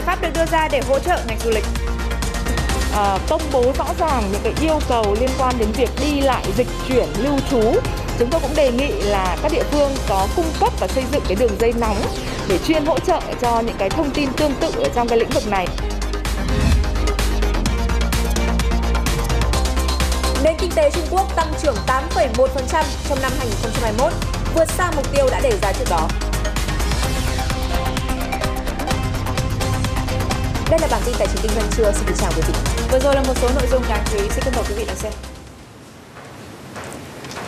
giải pháp được đưa ra để hỗ trợ ngành du lịch? À, công bố rõ ràng những cái yêu cầu liên quan đến việc đi lại, dịch chuyển, lưu trú. Chúng tôi cũng đề nghị là các địa phương có cung cấp và xây dựng cái đường dây nóng để chuyên hỗ trợ cho những cái thông tin tương tự ở trong cái lĩnh vực này. Nền kinh tế Trung Quốc tăng trưởng 8,1% trong năm 2021, vượt xa mục tiêu đã đề ra trước đó. Đây là bản tin tài chính kinh doanh trưa. Xin kính chào quý vị. Vừa rồi là một số nội dung đáng chú ý. Xin kính mời quý vị đón xem.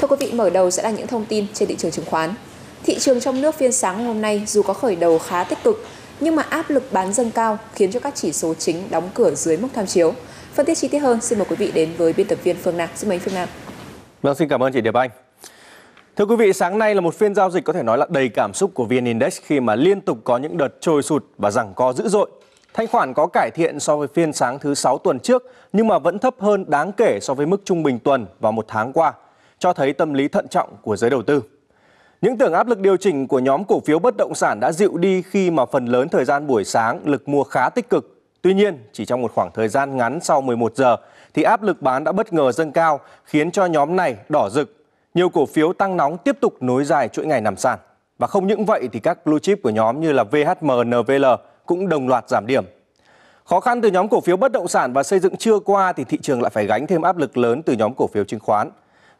Thưa quý vị, mở đầu sẽ là những thông tin trên thị trường chứng khoán. Thị trường trong nước phiên sáng hôm nay dù có khởi đầu khá tích cực, nhưng mà áp lực bán dâng cao khiến cho các chỉ số chính đóng cửa dưới mức tham chiếu. Phân tích chi tiết hơn, xin mời quý vị đến với biên tập viên Phương Nam. Xin mời Phương Nam. Vâng, xin cảm ơn chị Điệp Anh. Thưa quý vị, sáng nay là một phiên giao dịch có thể nói là đầy cảm xúc của VN Index khi mà liên tục có những đợt trồi sụt và giằng co dữ dội. Thanh khoản có cải thiện so với phiên sáng thứ 6 tuần trước nhưng mà vẫn thấp hơn đáng kể so với mức trung bình tuần và một tháng qua, cho thấy tâm lý thận trọng của giới đầu tư. Những tưởng áp lực điều chỉnh của nhóm cổ phiếu bất động sản đã dịu đi khi mà phần lớn thời gian buổi sáng lực mua khá tích cực. Tuy nhiên, chỉ trong một khoảng thời gian ngắn sau 11 giờ thì áp lực bán đã bất ngờ dâng cao khiến cho nhóm này đỏ rực. Nhiều cổ phiếu tăng nóng tiếp tục nối dài chuỗi ngày nằm sàn. Và không những vậy thì các blue chip của nhóm như là VHM, NVL cũng đồng loạt giảm điểm. Khó khăn từ nhóm cổ phiếu bất động sản và xây dựng chưa qua thì thị trường lại phải gánh thêm áp lực lớn từ nhóm cổ phiếu chứng khoán.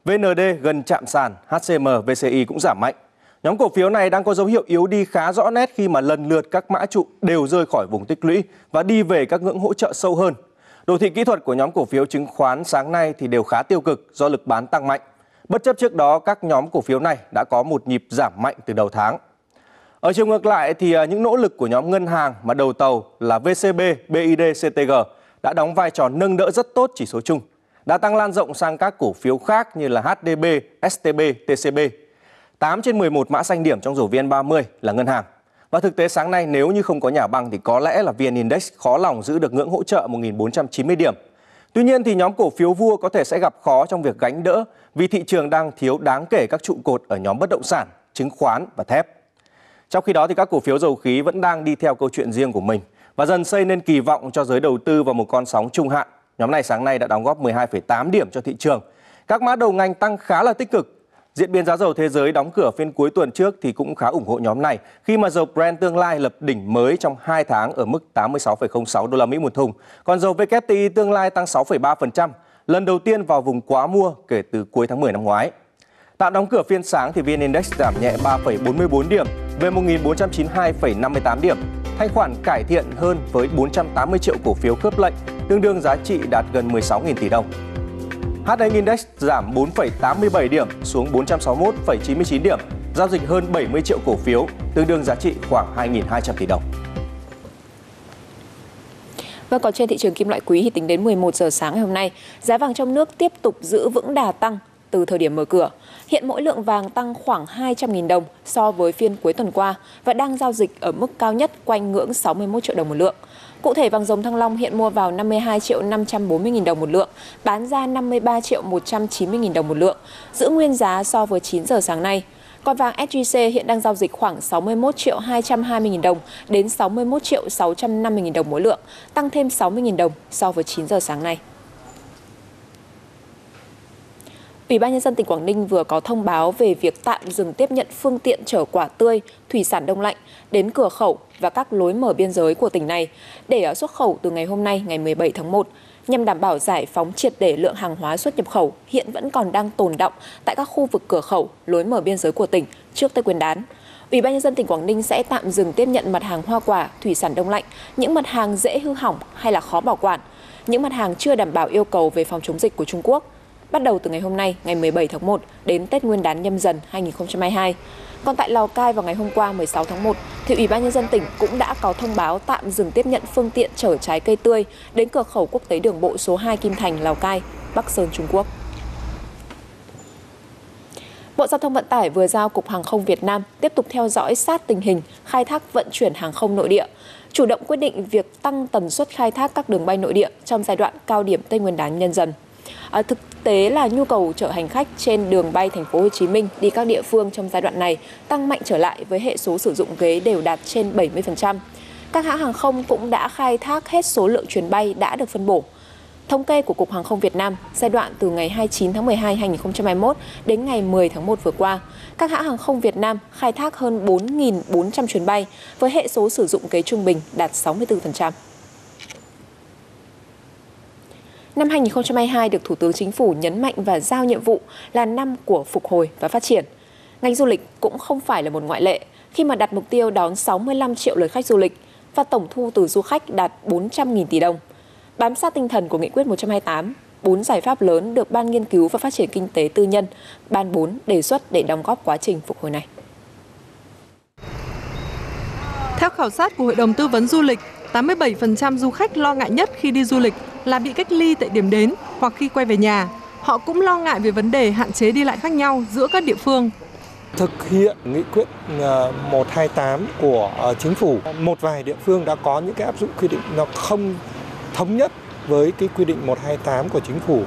VND gần chạm sàn, HCM, VCI cũng giảm mạnh. Nhóm cổ phiếu này đang có dấu hiệu yếu đi khá rõ nét khi mà lần lượt các mã trụ đều rơi khỏi vùng tích lũy và đi về các ngưỡng hỗ trợ sâu hơn. Đồ thị kỹ thuật của nhóm cổ phiếu chứng khoán sáng nay thì đều khá tiêu cực do lực bán tăng mạnh. Bất chấp trước đó các nhóm cổ phiếu này đã có một nhịp giảm mạnh từ đầu tháng. Ở chiều ngược lại thì à, những nỗ lực của nhóm ngân hàng mà đầu tàu là VCB, BID, CTG đã đóng vai trò nâng đỡ rất tốt chỉ số chung, đã tăng lan rộng sang các cổ phiếu khác như là HDB, STB, TCB. 8 trên 11 mã xanh điểm trong rổ VN30 là ngân hàng. Và thực tế sáng nay nếu như không có nhà băng thì có lẽ là VN Index khó lòng giữ được ngưỡng hỗ trợ 1.490 điểm. Tuy nhiên thì nhóm cổ phiếu vua có thể sẽ gặp khó trong việc gánh đỡ vì thị trường đang thiếu đáng kể các trụ cột ở nhóm bất động sản, chứng khoán và thép. Trong khi đó thì các cổ phiếu dầu khí vẫn đang đi theo câu chuyện riêng của mình và dần xây nên kỳ vọng cho giới đầu tư vào một con sóng trung hạn. Nhóm này sáng nay đã đóng góp 12,8 điểm cho thị trường. Các mã đầu ngành tăng khá là tích cực. Diễn biến giá dầu thế giới đóng cửa phiên cuối tuần trước thì cũng khá ủng hộ nhóm này khi mà dầu Brent tương lai lập đỉnh mới trong 2 tháng ở mức 86,06 đô la Mỹ một thùng. Còn dầu WTI tương lai tăng 6,3%, lần đầu tiên vào vùng quá mua kể từ cuối tháng 10 năm ngoái. Tạm đóng cửa phiên sáng thì VN Index giảm nhẹ 3,44 điểm về 1.492,58 điểm. Thanh khoản cải thiện hơn với 480 triệu cổ phiếu khớp lệnh, tương đương giá trị đạt gần 16.000 tỷ đồng. HN Index giảm 4,87 điểm xuống 461,99 điểm, giao dịch hơn 70 triệu cổ phiếu, tương đương giá trị khoảng 2.200 tỷ đồng. Và còn trên thị trường kim loại quý thì tính đến 11 giờ sáng ngày hôm nay, giá vàng trong nước tiếp tục giữ vững đà tăng từ thời điểm mở cửa. Hiện mỗi lượng vàng tăng khoảng 200.000 đồng so với phiên cuối tuần qua và đang giao dịch ở mức cao nhất quanh ngưỡng 61 triệu đồng một lượng. Cụ thể vàng dòng Thăng Long hiện mua vào 52 triệu 540 000 đồng một lượng, bán ra 53 triệu 190 000 đồng một lượng, giữ nguyên giá so với 9 giờ sáng nay. Còn vàng SJC hiện đang giao dịch khoảng 61 triệu 220 000 đồng đến 61 triệu 650 000 đồng mỗi lượng, tăng thêm 60 000 đồng so với 9 giờ sáng nay. Ủy ban nhân dân tỉnh Quảng Ninh vừa có thông báo về việc tạm dừng tiếp nhận phương tiện chở quả tươi, thủy sản đông lạnh đến cửa khẩu và các lối mở biên giới của tỉnh này để xuất khẩu từ ngày hôm nay ngày 17 tháng 1 nhằm đảm bảo giải phóng triệt để lượng hàng hóa xuất nhập khẩu hiện vẫn còn đang tồn động tại các khu vực cửa khẩu, lối mở biên giới của tỉnh trước Tết Nguyên đán. Ủy ban nhân dân tỉnh Quảng Ninh sẽ tạm dừng tiếp nhận mặt hàng hoa quả, thủy sản đông lạnh, những mặt hàng dễ hư hỏng hay là khó bảo quản, những mặt hàng chưa đảm bảo yêu cầu về phòng chống dịch của Trung Quốc bắt đầu từ ngày hôm nay, ngày 17 tháng 1 đến Tết Nguyên đán nhâm dần 2022. Còn tại Lào Cai vào ngày hôm qua 16 tháng 1, thì Ủy ban nhân dân tỉnh cũng đã có thông báo tạm dừng tiếp nhận phương tiện chở trái cây tươi đến cửa khẩu quốc tế đường bộ số 2 Kim Thành, Lào Cai, Bắc Sơn, Trung Quốc. Bộ Giao thông Vận tải vừa giao Cục Hàng không Việt Nam tiếp tục theo dõi sát tình hình khai thác vận chuyển hàng không nội địa, chủ động quyết định việc tăng tần suất khai thác các đường bay nội địa trong giai đoạn cao điểm Tây Nguyên đán nhân dân. À, thực tế là nhu cầu chở hành khách trên đường bay thành phố Hồ Chí Minh đi các địa phương trong giai đoạn này tăng mạnh trở lại với hệ số sử dụng ghế đều đạt trên 70%. các hãng hàng không cũng đã khai thác hết số lượng chuyến bay đã được phân bổ. Thống kê của Cục Hàng không Việt Nam giai đoạn từ ngày 29 tháng 12 2021 đến ngày 10 tháng 1 vừa qua, các hãng hàng không Việt Nam khai thác hơn 4.400 chuyến bay với hệ số sử dụng ghế trung bình đạt 64%. Năm 2022 được Thủ tướng Chính phủ nhấn mạnh và giao nhiệm vụ là năm của phục hồi và phát triển. Ngành du lịch cũng không phải là một ngoại lệ khi mà đặt mục tiêu đón 65 triệu lượt khách du lịch và tổng thu từ du khách đạt 400.000 tỷ đồng. Bám sát tinh thần của Nghị quyết 128, bốn giải pháp lớn được Ban Nghiên cứu và Phát triển Kinh tế Tư nhân, Ban 4 đề xuất để đóng góp quá trình phục hồi này. Theo khảo sát của Hội đồng Tư vấn Du lịch, 87% du khách lo ngại nhất khi đi du lịch là bị cách ly tại điểm đến hoặc khi quay về nhà. Họ cũng lo ngại về vấn đề hạn chế đi lại khác nhau giữa các địa phương. Thực hiện nghị quyết 128 ờ, của ờ, chính phủ, một vài địa phương đã có những cái áp dụng quy định nó không thống nhất với cái quy định 128 của chính phủ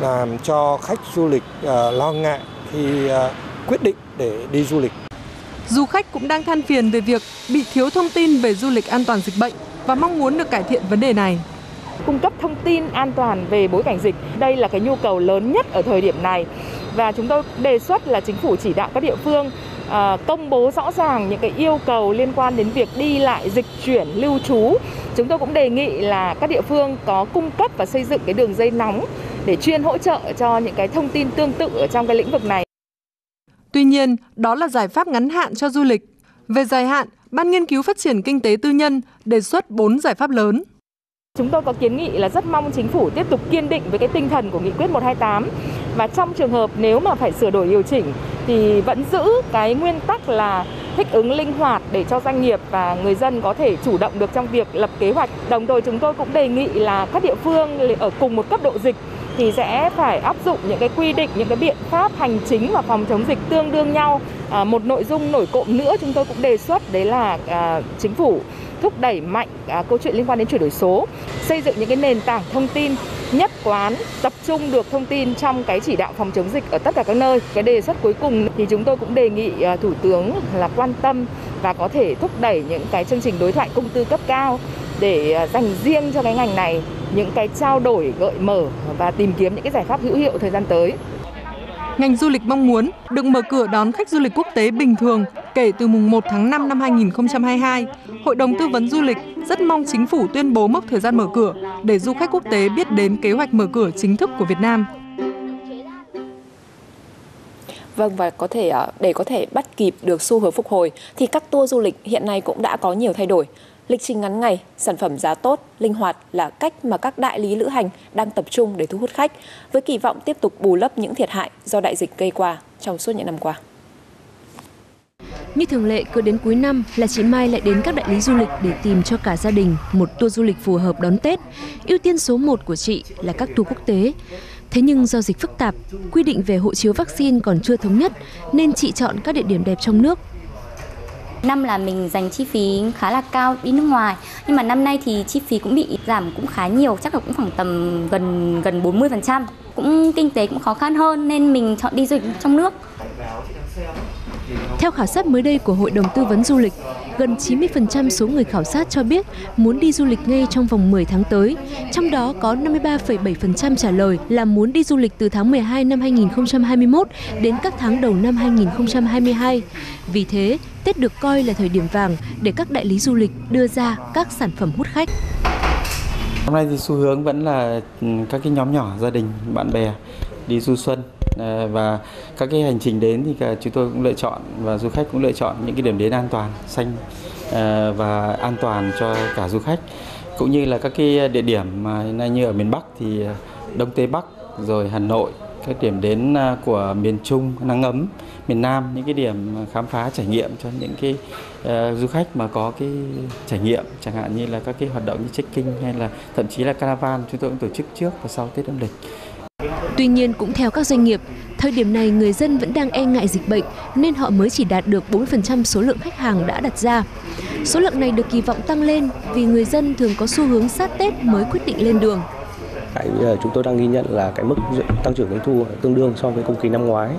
làm cho khách du lịch ờ, lo ngại khi quyết định để đi du lịch. Du khách cũng đang than phiền về việc bị thiếu thông tin về du lịch an toàn dịch bệnh và mong muốn được cải thiện vấn đề này cung cấp thông tin an toàn về bối cảnh dịch. Đây là cái nhu cầu lớn nhất ở thời điểm này và chúng tôi đề xuất là chính phủ chỉ đạo các địa phương à, công bố rõ ràng những cái yêu cầu liên quan đến việc đi lại dịch chuyển lưu trú. Chúng tôi cũng đề nghị là các địa phương có cung cấp và xây dựng cái đường dây nóng để chuyên hỗ trợ cho những cái thông tin tương tự ở trong cái lĩnh vực này. Tuy nhiên, đó là giải pháp ngắn hạn cho du lịch. Về dài hạn, Ban nghiên cứu phát triển kinh tế tư nhân đề xuất 4 giải pháp lớn. Chúng tôi có kiến nghị là rất mong chính phủ tiếp tục kiên định với cái tinh thần của nghị quyết 128 và trong trường hợp nếu mà phải sửa đổi điều chỉnh thì vẫn giữ cái nguyên tắc là thích ứng linh hoạt để cho doanh nghiệp và người dân có thể chủ động được trong việc lập kế hoạch. Đồng thời chúng tôi cũng đề nghị là các địa phương ở cùng một cấp độ dịch thì sẽ phải áp dụng những cái quy định, những cái biện pháp hành chính và phòng chống dịch tương đương nhau. À, một nội dung nổi cộng nữa chúng tôi cũng đề xuất đấy là à, chính phủ thúc đẩy mạnh à, câu chuyện liên quan đến chuyển đổi số, xây dựng những cái nền tảng thông tin nhất quán, tập trung được thông tin trong cái chỉ đạo phòng chống dịch ở tất cả các nơi. Cái đề xuất cuối cùng thì chúng tôi cũng đề nghị à, Thủ tướng là quan tâm và có thể thúc đẩy những cái chương trình đối thoại công tư cấp cao để à, dành riêng cho cái ngành này những cái trao đổi gợi mở và tìm kiếm những cái giải pháp hữu hiệu thời gian tới. Ngành du lịch mong muốn được mở cửa đón khách du lịch quốc tế bình thường kể từ mùng 1 tháng 5 năm 2022. Hội đồng tư vấn du lịch rất mong chính phủ tuyên bố mốc thời gian mở cửa để du khách quốc tế biết đến kế hoạch mở cửa chính thức của Việt Nam. Vâng và có thể à, để có thể bắt kịp được xu hướng phục hồi thì các tour du lịch hiện nay cũng đã có nhiều thay đổi. Lịch trình ngắn ngày, sản phẩm giá tốt, linh hoạt là cách mà các đại lý lữ hành đang tập trung để thu hút khách, với kỳ vọng tiếp tục bù lấp những thiệt hại do đại dịch gây qua trong suốt những năm qua. Như thường lệ, cứ đến cuối năm là chị Mai lại đến các đại lý du lịch để tìm cho cả gia đình một tour du lịch phù hợp đón Tết. Ưu tiên số 1 của chị là các tour quốc tế. Thế nhưng do dịch phức tạp, quy định về hộ chiếu vaccine còn chưa thống nhất nên chị chọn các địa điểm đẹp trong nước Năm là mình dành chi phí khá là cao đi nước ngoài. Nhưng mà năm nay thì chi phí cũng bị giảm cũng khá nhiều, chắc là cũng khoảng tầm gần gần 40% cũng kinh tế cũng khó khăn hơn nên mình chọn đi du lịch trong nước theo khảo sát mới đây của Hội đồng Tư vấn Du lịch, gần 90% số người khảo sát cho biết muốn đi du lịch ngay trong vòng 10 tháng tới. Trong đó có 53,7% trả lời là muốn đi du lịch từ tháng 12 năm 2021 đến các tháng đầu năm 2022. Vì thế, Tết được coi là thời điểm vàng để các đại lý du lịch đưa ra các sản phẩm hút khách. Năm nay thì xu hướng vẫn là ừ, các cái nhóm nhỏ gia đình, bạn bè đi du xuân Ờ, và các cái hành trình đến thì chúng tôi cũng lựa chọn và du khách cũng lựa chọn những cái điểm đến an toàn xanh ờ, và an toàn cho cả du khách. Cũng như là các cái địa điểm mà nay như ở miền Bắc thì ờ, Đông Tây Bắc rồi Hà Nội các điểm đến của miền Trung nắng ấm miền Nam những cái điểm khám phá trải nghiệm cho những cái uh, du khách mà có cái trải nghiệm chẳng hạn như là các cái hoạt động như trekking hay là thậm chí là caravan chúng tôi cũng tổ chức trước và sau Tết âm lịch. Tuy nhiên cũng theo các doanh nghiệp, thời điểm này người dân vẫn đang e ngại dịch bệnh nên họ mới chỉ đạt được 4% số lượng khách hàng đã đặt ra. Số lượng này được kỳ vọng tăng lên vì người dân thường có xu hướng sát Tết mới quyết định lên đường. Cái ờ, chúng tôi đang ghi nhận là cái mức tăng trưởng doanh thu tương đương so với cùng kỳ năm ngoái.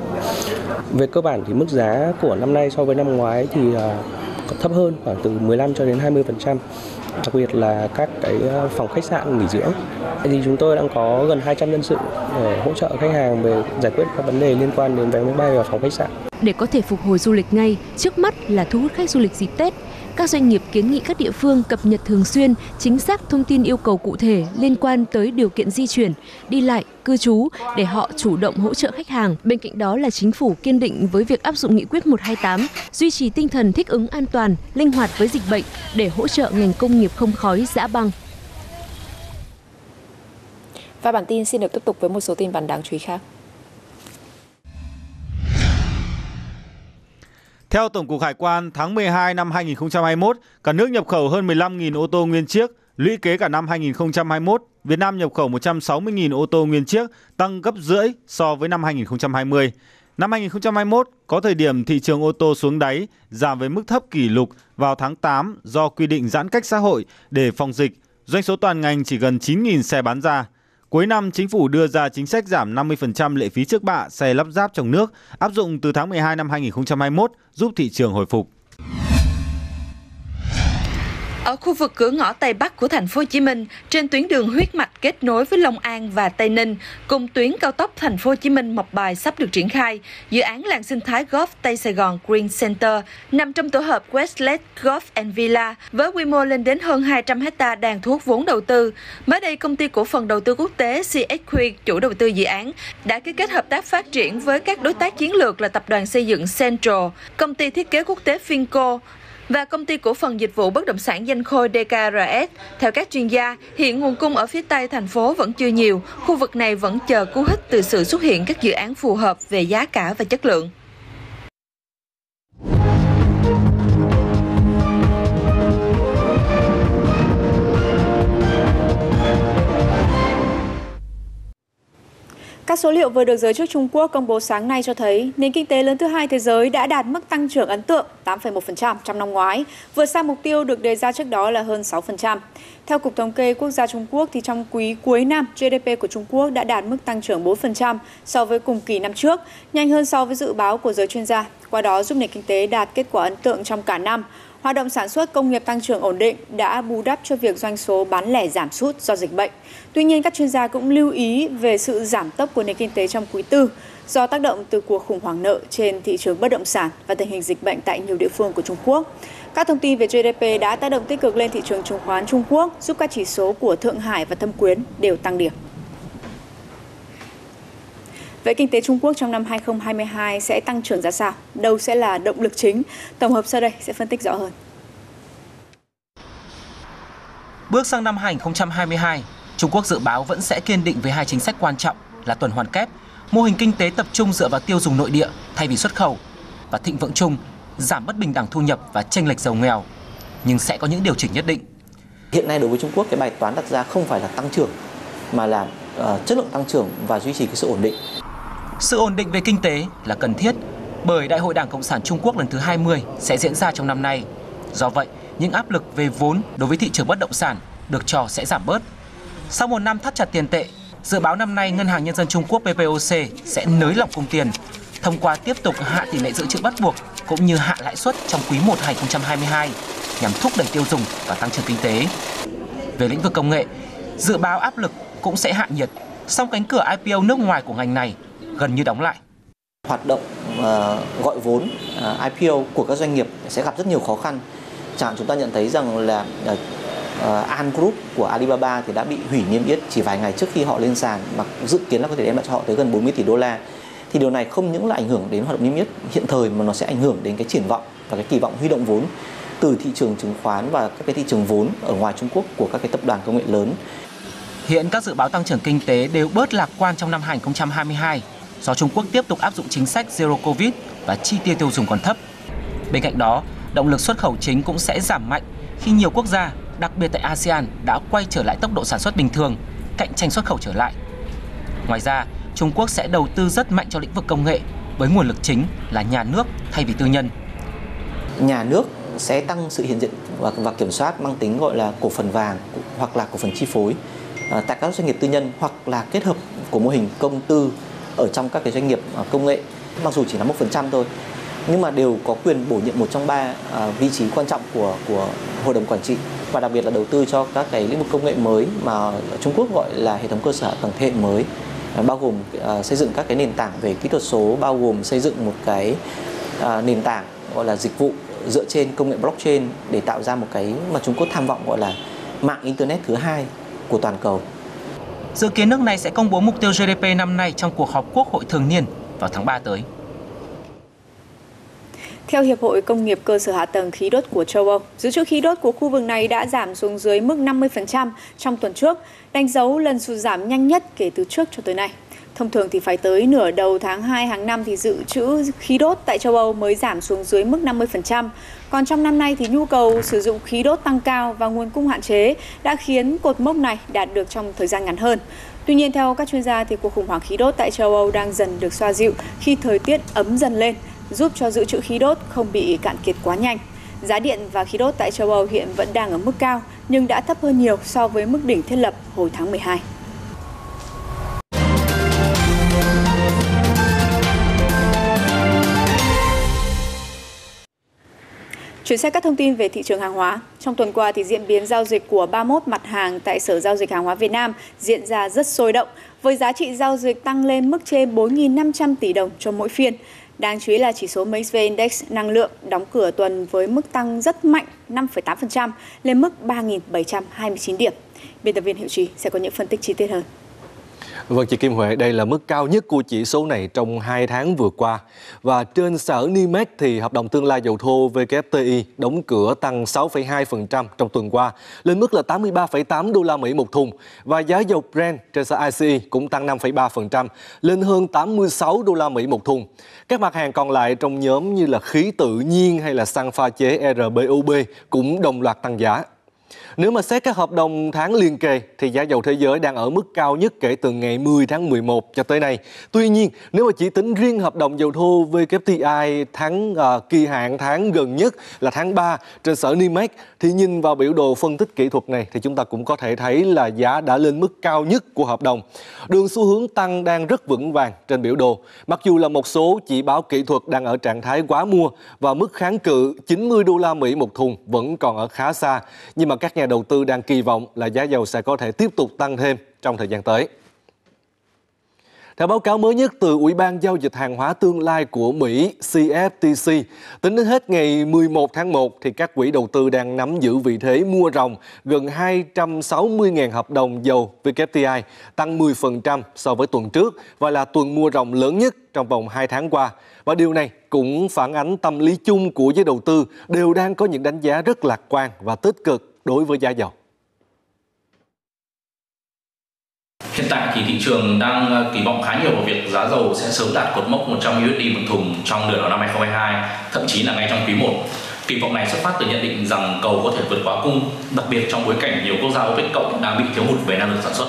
Về cơ bản thì mức giá của năm nay so với năm ngoái thì ờ, thấp hơn khoảng từ 15 cho đến 20%. đặc biệt là các cái ờ, phòng khách sạn nghỉ dưỡng. Thì chúng tôi đang có gần 200 nhân sự để hỗ trợ khách hàng về giải quyết các vấn đề liên quan đến vé máy bay và phòng khách sạn. Để có thể phục hồi du lịch ngay, trước mắt là thu hút khách du lịch dịp Tết. Các doanh nghiệp kiến nghị các địa phương cập nhật thường xuyên, chính xác thông tin yêu cầu cụ thể liên quan tới điều kiện di chuyển, đi lại, cư trú để họ chủ động hỗ trợ khách hàng. Bên cạnh đó là chính phủ kiên định với việc áp dụng nghị quyết 128, duy trì tinh thần thích ứng an toàn, linh hoạt với dịch bệnh để hỗ trợ ngành công nghiệp không khói giã băng. Và bản tin xin được tiếp tục với một số tin vắn đáng chú ý khác. Theo Tổng cục Hải quan, tháng 12 năm 2021, cả nước nhập khẩu hơn 15.000 ô tô nguyên chiếc. Lũy kế cả năm 2021, Việt Nam nhập khẩu 160.000 ô tô nguyên chiếc, tăng gấp rưỡi so với năm 2020. Năm 2021 có thời điểm thị trường ô tô xuống đáy, giảm với mức thấp kỷ lục vào tháng 8 do quy định giãn cách xã hội để phòng dịch. Doanh số toàn ngành chỉ gần 9.000 xe bán ra. Cuối năm, chính phủ đưa ra chính sách giảm 50% lệ phí trước bạ xe lắp ráp trong nước, áp dụng từ tháng 12 năm 2021, giúp thị trường hồi phục. Ở khu vực cửa ngõ Tây Bắc của thành phố Hồ Chí Minh, trên tuyến đường huyết mạch kết nối với Long An và Tây Ninh, cùng tuyến cao tốc thành phố Hồ Chí Minh Mộc Bài sắp được triển khai, dự án làng sinh thái golf Tây Sài Gòn Green Center nằm trong tổ hợp Westlake Golf and Villa với quy mô lên đến hơn 200 hecta đang thu hút vốn đầu tư. Mới đây, công ty cổ phần đầu tư quốc tế CXQ, chủ đầu tư dự án, đã ký kết hợp tác phát triển với các đối tác chiến lược là tập đoàn xây dựng Central, công ty thiết kế quốc tế Finco, và công ty cổ phần dịch vụ bất động sản danh khôi DKRS. Theo các chuyên gia, hiện nguồn cung ở phía Tây thành phố vẫn chưa nhiều, khu vực này vẫn chờ cú hích từ sự xuất hiện các dự án phù hợp về giá cả và chất lượng. Các số liệu vừa được giới chức Trung Quốc công bố sáng nay cho thấy nền kinh tế lớn thứ hai thế giới đã đạt mức tăng trưởng ấn tượng 8,1% trong năm ngoái, vượt xa mục tiêu được đề ra trước đó là hơn 6%. Theo Cục Thống kê Quốc gia Trung Quốc, thì trong quý cuối năm, GDP của Trung Quốc đã đạt mức tăng trưởng 4% so với cùng kỳ năm trước, nhanh hơn so với dự báo của giới chuyên gia. Qua đó giúp nền kinh tế đạt kết quả ấn tượng trong cả năm. Hoạt động sản xuất công nghiệp tăng trưởng ổn định đã bù đắp cho việc doanh số bán lẻ giảm sút do dịch bệnh. Tuy nhiên, các chuyên gia cũng lưu ý về sự giảm tốc của nền kinh tế trong quý tư do tác động từ cuộc khủng hoảng nợ trên thị trường bất động sản và tình hình dịch bệnh tại nhiều địa phương của Trung Quốc. Các thông tin về GDP đã tác động tích cực lên thị trường chứng khoán Trung Quốc, giúp các chỉ số của Thượng Hải và Thâm Quyến đều tăng điểm. Vậy kinh tế Trung Quốc trong năm 2022 sẽ tăng trưởng ra sao? Đâu sẽ là động lực chính? Tổng hợp sau đây sẽ phân tích rõ hơn. Bước sang năm 2022, Trung Quốc dự báo vẫn sẽ kiên định với hai chính sách quan trọng là tuần hoàn kép, mô hình kinh tế tập trung dựa vào tiêu dùng nội địa thay vì xuất khẩu và thịnh vượng chung, giảm bất bình đẳng thu nhập và chênh lệch giàu nghèo, nhưng sẽ có những điều chỉnh nhất định. Hiện nay đối với Trung Quốc cái bài toán đặt ra không phải là tăng trưởng mà là uh, chất lượng tăng trưởng và duy trì cái sự ổn định. Sự ổn định về kinh tế là cần thiết bởi Đại hội Đảng Cộng sản Trung Quốc lần thứ 20 sẽ diễn ra trong năm nay. Do vậy, những áp lực về vốn đối với thị trường bất động sản được cho sẽ giảm bớt. Sau một năm thắt chặt tiền tệ, dự báo năm nay Ngân hàng Nhân dân Trung Quốc PPOC sẽ nới lỏng cung tiền thông qua tiếp tục hạ tỷ lệ dự trữ bắt buộc cũng như hạ lãi suất trong quý 1 2022 nhằm thúc đẩy tiêu dùng và tăng trưởng kinh tế. Về lĩnh vực công nghệ, dự báo áp lực cũng sẽ hạ nhiệt, song cánh cửa IPO nước ngoài của ngành này gần như đóng lại. Hoạt động uh, gọi vốn ờ, uh, IPO của các doanh nghiệp sẽ gặp rất nhiều khó khăn. Chẳng chúng ta nhận thấy rằng là uh, uh, An Group của Alibaba thì đã bị hủy niêm yết chỉ vài ngày trước khi họ lên sàn mà dự kiến là có thể đem lại cho họ tới gần 40 tỷ đô la. Thì điều này không những là ảnh hưởng đến hoạt động niêm yết hiện thời mà nó sẽ ảnh hưởng đến cái triển vọng và cái kỳ vọng huy động vốn từ thị trường chứng khoán và các cái thị trường vốn ở ngoài Trung Quốc của các cái tập đoàn công nghệ lớn. Hiện các dự báo tăng trưởng kinh tế đều bớt lạc quan trong năm 2022 do Trung Quốc tiếp tục áp dụng chính sách Zero Covid và chi tiêu tiêu dùng còn thấp. Bên cạnh đó, động lực xuất khẩu chính cũng sẽ giảm mạnh khi nhiều quốc gia, đặc biệt tại ASEAN đã quay trở lại tốc độ sản xuất bình thường, cạnh tranh xuất khẩu trở lại. Ngoài ra, Trung Quốc sẽ đầu tư rất mạnh cho lĩnh vực công nghệ với nguồn lực chính là nhà nước thay vì tư nhân. Nhà nước sẽ tăng sự hiện diện và, và kiểm soát mang tính gọi là cổ phần vàng hoặc là cổ phần chi phối Ờ, tại các doanh nghiệp tư nhân hoặc là kết hợp của mô hình công tư ở trong các cái doanh nghiệp ờ, công nghệ. Mặc dù chỉ là một phần trăm thôi, nhưng mà đều có quyền bổ nhiệm một trong ba ờ, vị trí quan trọng của của hội đồng quản trị và đặc biệt là đầu tư cho các cái lĩnh vực công nghệ mới mà Trung Quốc gọi là hệ thống cơ sở tầng thế hệ mới. Bao gồm xây dựng các cái nền tảng về kỹ thuật số, bao gồm xây dựng một cái nền tảng gọi là dịch vụ dựa trên công nghệ blockchain để tạo ra một cái mà Trung Quốc tham vọng gọi là mạng internet thứ hai của toàn cầu. Dự kiến nước này sẽ công bố mục tiêu GDP năm nay trong cuộc họp Quốc hội thường niên vào tháng 3 tới. Theo Hiệp hội Công nghiệp Cơ sở Hạ tầng Khí đốt của châu Âu, dự trữ khí đốt của khu vực này đã giảm xuống dưới mức 50% trong tuần trước, đánh dấu lần sụt giảm nhanh nhất kể từ trước cho tới nay. Thông thường thì phải tới nửa đầu tháng 2 hàng năm thì dự trữ khí đốt tại châu Âu mới giảm xuống dưới mức 50%. Còn trong năm nay thì nhu cầu sử dụng khí đốt tăng cao và nguồn cung hạn chế đã khiến cột mốc này đạt được trong thời gian ngắn hơn. Tuy nhiên theo các chuyên gia thì cuộc khủng hoảng khí đốt tại châu Âu đang dần được xoa dịu khi thời tiết ấm dần lên, giúp cho dự trữ khí đốt không bị cạn kiệt quá nhanh. Giá điện và khí đốt tại châu Âu hiện vẫn đang ở mức cao nhưng đã thấp hơn nhiều so với mức đỉnh thiết lập hồi tháng 12. Chuyển sang các thông tin về thị trường hàng hóa. Trong tuần qua thì diễn biến giao dịch của 31 mặt hàng tại Sở Giao dịch Hàng hóa Việt Nam diễn ra rất sôi động, với giá trị giao dịch tăng lên mức trên 4.500 tỷ đồng cho mỗi phiên. Đáng chú ý là chỉ số MXV Index năng lượng đóng cửa tuần với mức tăng rất mạnh 5,8% lên mức 3.729 điểm. Biên tập viên Hiệu Trí sẽ có những phân tích chi tiết hơn. Vâng, chị Kim Huệ, đây là mức cao nhất của chỉ số này trong 2 tháng vừa qua. Và trên sở Nimex thì hợp đồng tương lai dầu thô WTI đóng cửa tăng 6,2% trong tuần qua, lên mức là 83,8 đô la Mỹ một thùng. Và giá dầu Brent trên sở ICE cũng tăng 5,3%, lên hơn 86 đô la Mỹ một thùng. Các mặt hàng còn lại trong nhóm như là khí tự nhiên hay là xăng pha chế RBOB cũng đồng loạt tăng giá. Nếu mà xét các hợp đồng tháng liên kề thì giá dầu thế giới đang ở mức cao nhất kể từ ngày 10 tháng 11 cho tới nay. Tuy nhiên, nếu mà chỉ tính riêng hợp đồng dầu thô WTI tháng uh, kỳ hạn tháng gần nhất là tháng 3 trên sở NYMEX thì nhìn vào biểu đồ phân tích kỹ thuật này thì chúng ta cũng có thể thấy là giá đã lên mức cao nhất của hợp đồng. Đường xu hướng tăng đang rất vững vàng trên biểu đồ. Mặc dù là một số chỉ báo kỹ thuật đang ở trạng thái quá mua và mức kháng cự 90 đô la Mỹ một thùng vẫn còn ở khá xa, nhưng mà các nhà đầu tư đang kỳ vọng là giá dầu sẽ có thể tiếp tục tăng thêm trong thời gian tới. Theo báo cáo mới nhất từ Ủy ban Giao dịch Hàng hóa Tương lai của Mỹ CFTC, tính đến hết ngày 11 tháng 1 thì các quỹ đầu tư đang nắm giữ vị thế mua ròng gần 260.000 hợp đồng dầu WTI, tăng 10% so với tuần trước và là tuần mua ròng lớn nhất trong vòng 2 tháng qua. Và điều này cũng phản ánh tâm lý chung của giới đầu tư đều đang có những đánh giá rất lạc quan và tích cực đối với giá dầu. Hiện tại thì thị trường đang ờ, kỳ vọng khá nhiều vào việc giá dầu sẽ sớm đạt cột mốc 100 USD một thùng trong nửa đầu năm 2022, thậm chí là ngay trong quý 1. Kỳ vọng này xuất phát từ nhận định rằng cầu có thể vượt quá cung, đặc biệt trong bối cảnh nhiều quốc gia OPEC cộng đang bị thiếu hụt về năng lượng sản xuất.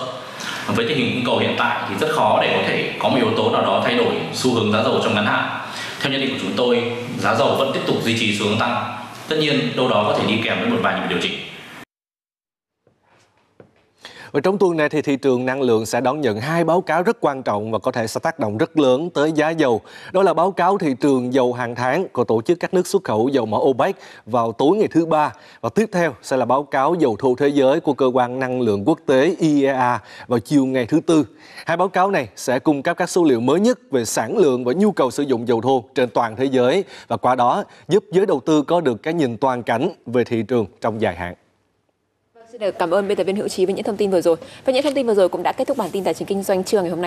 Với tình hình cung cầu hiện tại thì rất khó để có thể có một yếu tố nào đó thay đổi xu hướng giá dầu trong ngắn hạn. Theo nhận định của chúng tôi, giá dầu vẫn tiếp tục duy trì xu hướng tăng. Tất nhiên, đâu đó có thể đi kèm với một vài nhịp điều chỉnh. Và trong tuần này thì thị trường năng lượng sẽ đón nhận hai báo cáo rất quan trọng và có thể sẽ tác động rất lớn tới giá dầu. Đó là báo cáo thị trường dầu hàng tháng của tổ chức các nước xuất khẩu dầu mỏ OPEC vào tối ngày thứ ba và tiếp theo sẽ là báo cáo dầu thô thế giới của cơ quan năng lượng quốc tế IEA vào chiều ngày thứ tư. Hai báo cáo này sẽ cung cấp các số liệu mới nhất về sản lượng và nhu cầu sử dụng dầu thô trên toàn thế giới và qua đó giúp giới đầu tư có được cái nhìn toàn cảnh về thị trường trong dài hạn. Vâng, xin được cảm ơn biên tập viên Hữu Trí với những thông tin vừa rồi. Và những thông tin vừa rồi cũng đã kết thúc bản tin tài chính kinh doanh trưa ngày hôm nay.